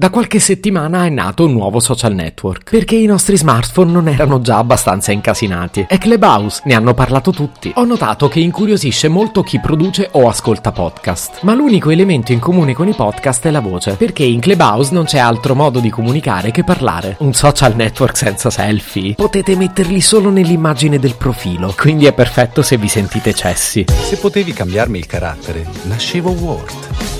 Da qualche settimana è nato un nuovo social network, perché i nostri smartphone non erano già abbastanza incasinati. È Clubhouse, ne hanno parlato tutti. Ho notato che incuriosisce molto chi produce o ascolta podcast, ma l'unico elemento in comune con i podcast è la voce, perché in Clubhouse non c'è altro modo di comunicare che parlare. Un social network senza selfie. Potete metterli solo nell'immagine del profilo, quindi è perfetto se vi sentite cessi. Se potevi cambiarmi il carattere, nascevo Word.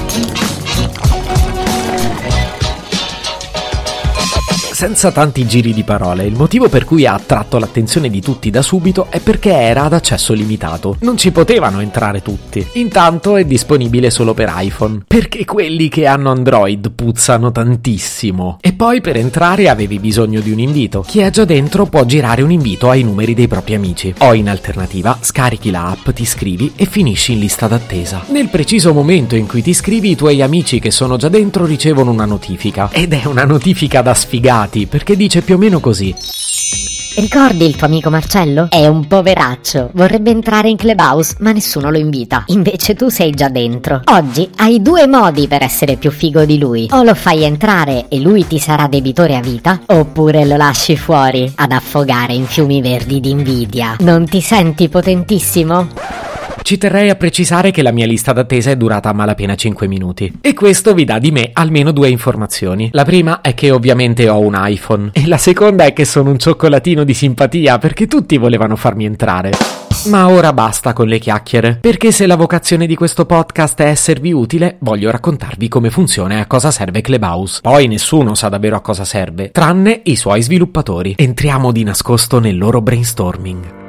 Senza tanti giri di parole, il motivo per cui ha attratto l'attenzione di tutti da subito è perché era ad accesso limitato. Non ci potevano entrare tutti. Intanto è disponibile solo per iPhone, perché quelli che hanno Android puzzano tantissimo. E poi per entrare avevi bisogno di un invito. Chi è già dentro può girare un invito ai numeri dei propri amici. O in alternativa, scarichi la app, ti iscrivi e finisci in lista d'attesa. Nel preciso momento in cui ti iscrivi, i tuoi amici che sono già dentro ricevono una notifica. Ed è una notifica da sfigati perché dice più o meno così. Ricordi il tuo amico Marcello? È un poveraccio, vorrebbe entrare in Clubhouse ma nessuno lo invita. Invece tu sei già dentro. Oggi hai due modi per essere più figo di lui. O lo fai entrare e lui ti sarà debitore a vita, oppure lo lasci fuori ad affogare in fiumi verdi di invidia. Non ti senti potentissimo? Ci terrei a precisare che la mia lista d'attesa è durata a malapena 5 minuti. E questo vi dà di me almeno due informazioni. La prima è che ovviamente ho un iPhone. E la seconda è che sono un cioccolatino di simpatia perché tutti volevano farmi entrare. Ma ora basta con le chiacchiere, perché se la vocazione di questo podcast è esservi utile, voglio raccontarvi come funziona e a cosa serve Clubhouse. Poi nessuno sa davvero a cosa serve, tranne i suoi sviluppatori. Entriamo di nascosto nel loro brainstorming.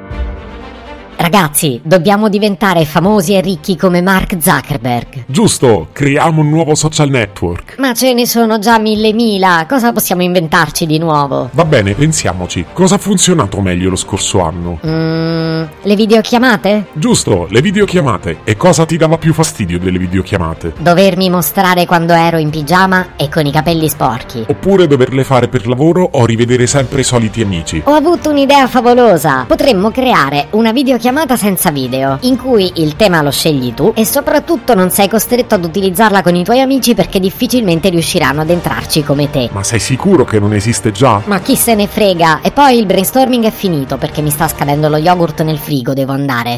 Ragazzi, dobbiamo diventare famosi e ricchi come Mark Zuckerberg. Giusto, creiamo un nuovo social network. Ma ce ne sono già mille mila, cosa possiamo inventarci di nuovo? Va bene, pensiamoci. Cosa ha funzionato meglio lo scorso anno? Mmm, le videochiamate? Giusto, le videochiamate. E cosa ti dava più fastidio delle videochiamate? Dovermi mostrare quando ero in pigiama e con i capelli sporchi. Oppure doverle fare per lavoro o rivedere sempre i soliti amici. Ho avuto un'idea favolosa. Potremmo creare una videochiamata senza video, in cui il tema lo scegli tu e soprattutto non sei costretto ad utilizzarla con i tuoi amici perché difficilmente riusciranno ad entrarci come te. Ma sei sicuro che non esiste già? Ma chi se ne frega? E poi il brainstorming è finito perché mi sta scadendo lo yogurt nel frigo, devo andare.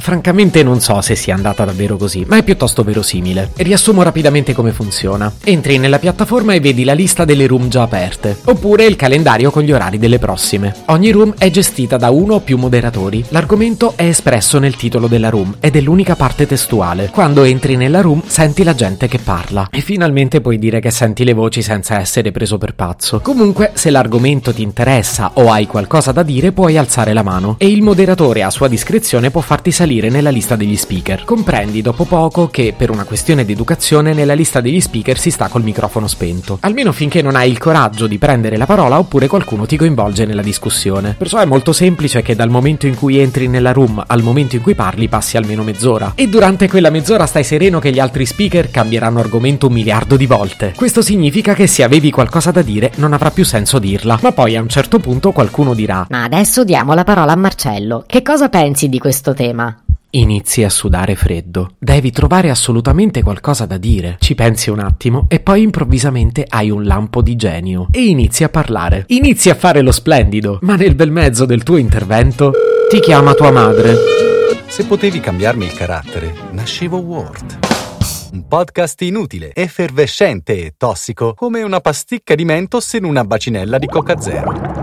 Francamente non so se sia andata davvero così, ma è piuttosto verosimile. Riassumo rapidamente come funziona. Entri nella piattaforma e vedi la lista delle room già aperte, oppure il calendario con gli orari delle prossime. Ogni room è gestita da uno o più moderatori. L'argomento è espresso nel titolo della room ed è l'unica parte testuale. Quando entri nella room senti la gente che parla e finalmente puoi dire che senti le voci senza essere preso per pazzo. Comunque, se l'argomento ti interessa o hai qualcosa da dire, puoi alzare la mano e il moderatore a sua discrezione può farti salire nella lista degli speaker. Comprendi dopo poco che, per una questione di educazione, nella lista degli speaker si sta col microfono spento. Almeno finché non hai il coraggio di prendere la parola oppure qualcuno ti coinvolge nella discussione. Perciò è molto semplice che dal momento in cui entri nella room al momento in cui parli passi almeno mezz'ora. E durante quella mezz'ora stai sereno che gli altri speaker cambieranno argomento un miliardo di volte. Questo significa che se avevi qualcosa da dire non avrà più senso dirla. Ma poi a un certo punto qualcuno dirà: Ma adesso diamo la parola a Marcello. Che cosa pensi di questo tema? Inizi a sudare freddo. Devi trovare assolutamente qualcosa da dire. Ci pensi un attimo e poi improvvisamente hai un lampo di genio e inizi a parlare. Inizi a fare lo splendido, ma nel bel mezzo del tuo intervento ti chiama tua madre. Se potevi cambiarmi il carattere, nascevo Word. Un podcast inutile, effervescente e tossico, come una pasticca di mentos in una bacinella di Coca Zero.